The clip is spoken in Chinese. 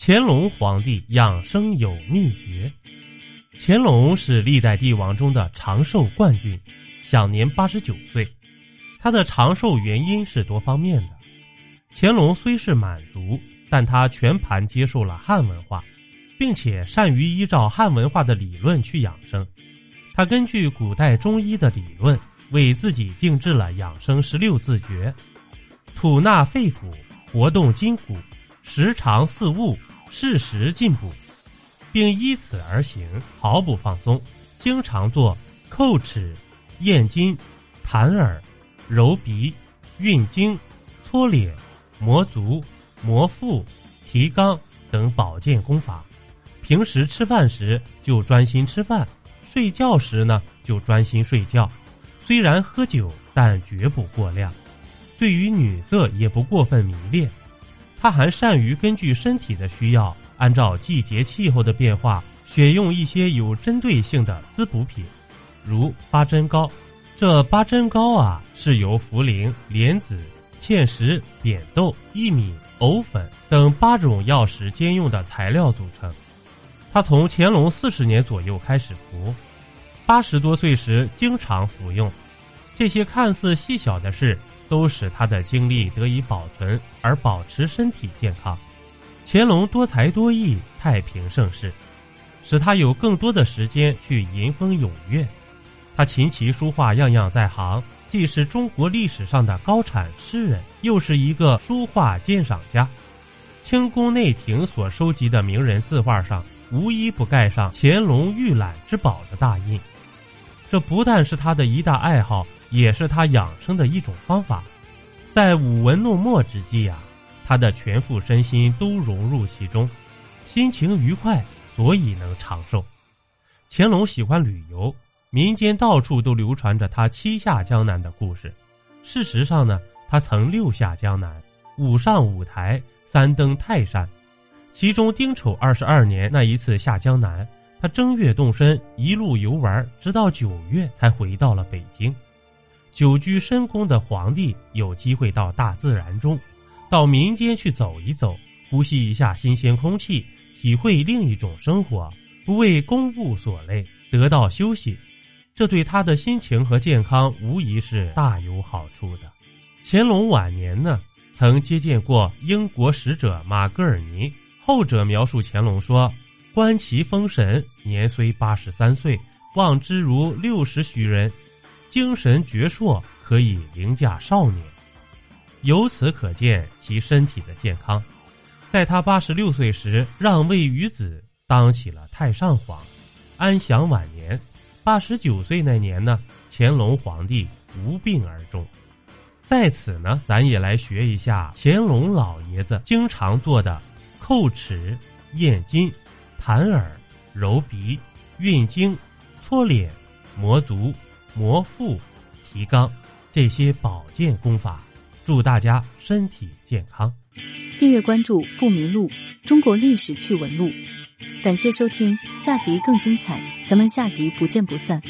乾隆皇帝养生有秘诀。乾隆是历代帝王中的长寿冠军，享年八十九岁。他的长寿原因是多方面的。乾隆虽是满族，但他全盘接受了汉文化，并且善于依照汉文化的理论去养生。他根据古代中医的理论，为自己定制了养生十六字诀：吐纳肺腑，活动筋骨，时常四物，适时进补。并依此而行，毫不放松，经常做叩齿、咽筋、弹耳、揉鼻、运经、搓脸、摩足、摩腹、提肛等保健功法。平时吃饭时就专心吃饭，睡觉时呢就专心睡觉。虽然喝酒，但绝不过量。对于女色也不过分迷恋。他还善于根据身体的需要。按照季节气候的变化，选用一些有针对性的滋补品，如八珍糕。这八珍糕啊，是由茯苓、莲子、芡实、扁豆、薏米、藕粉等八种药食兼用的材料组成。他从乾隆四十年左右开始服，八十多岁时经常服用。这些看似细小的事，都使他的精力得以保存，而保持身体健康。乾隆多才多艺，太平盛世，使他有更多的时间去吟风咏月。他琴棋书画样样在行，既是中国历史上的高产诗人，又是一个书画鉴赏家。清宫内廷所收集的名人字画上，无一不盖上“乾隆御览之宝”的大印。这不但是他的一大爱好，也是他养生的一种方法。在舞文弄墨之际呀。他的全副身心都融入其中，心情愉快，所以能长寿。乾隆喜欢旅游，民间到处都流传着他七下江南的故事。事实上呢，他曾六下江南，五上五台，三登泰山。其中丁丑二十二年那一次下江南，他正月动身，一路游玩，直到九月才回到了北京。久居深宫的皇帝有机会到大自然中。到民间去走一走，呼吸一下新鲜空气，体会另一种生活，不为公务所累，得到休息，这对他的心情和健康无疑是大有好处的。乾隆晚年呢，曾接见过英国使者马格尔尼，后者描述乾隆说：“观其风神，年虽八十三岁，望之如六十许人，精神矍铄，可以凌驾少年。”由此可见其身体的健康。在他八十六岁时，让位于子，当起了太上皇，安享晚年。八十九岁那年呢，乾隆皇帝无病而终。在此呢，咱也来学一下乾隆老爷子经常做的叩齿、咽筋、弹耳、揉鼻、运经、搓脸、摩足、摩腹、提肛这些保健功法。祝大家身体健康！订阅关注不迷路，中国历史趣闻录。感谢收听，下集更精彩，咱们下集不见不散。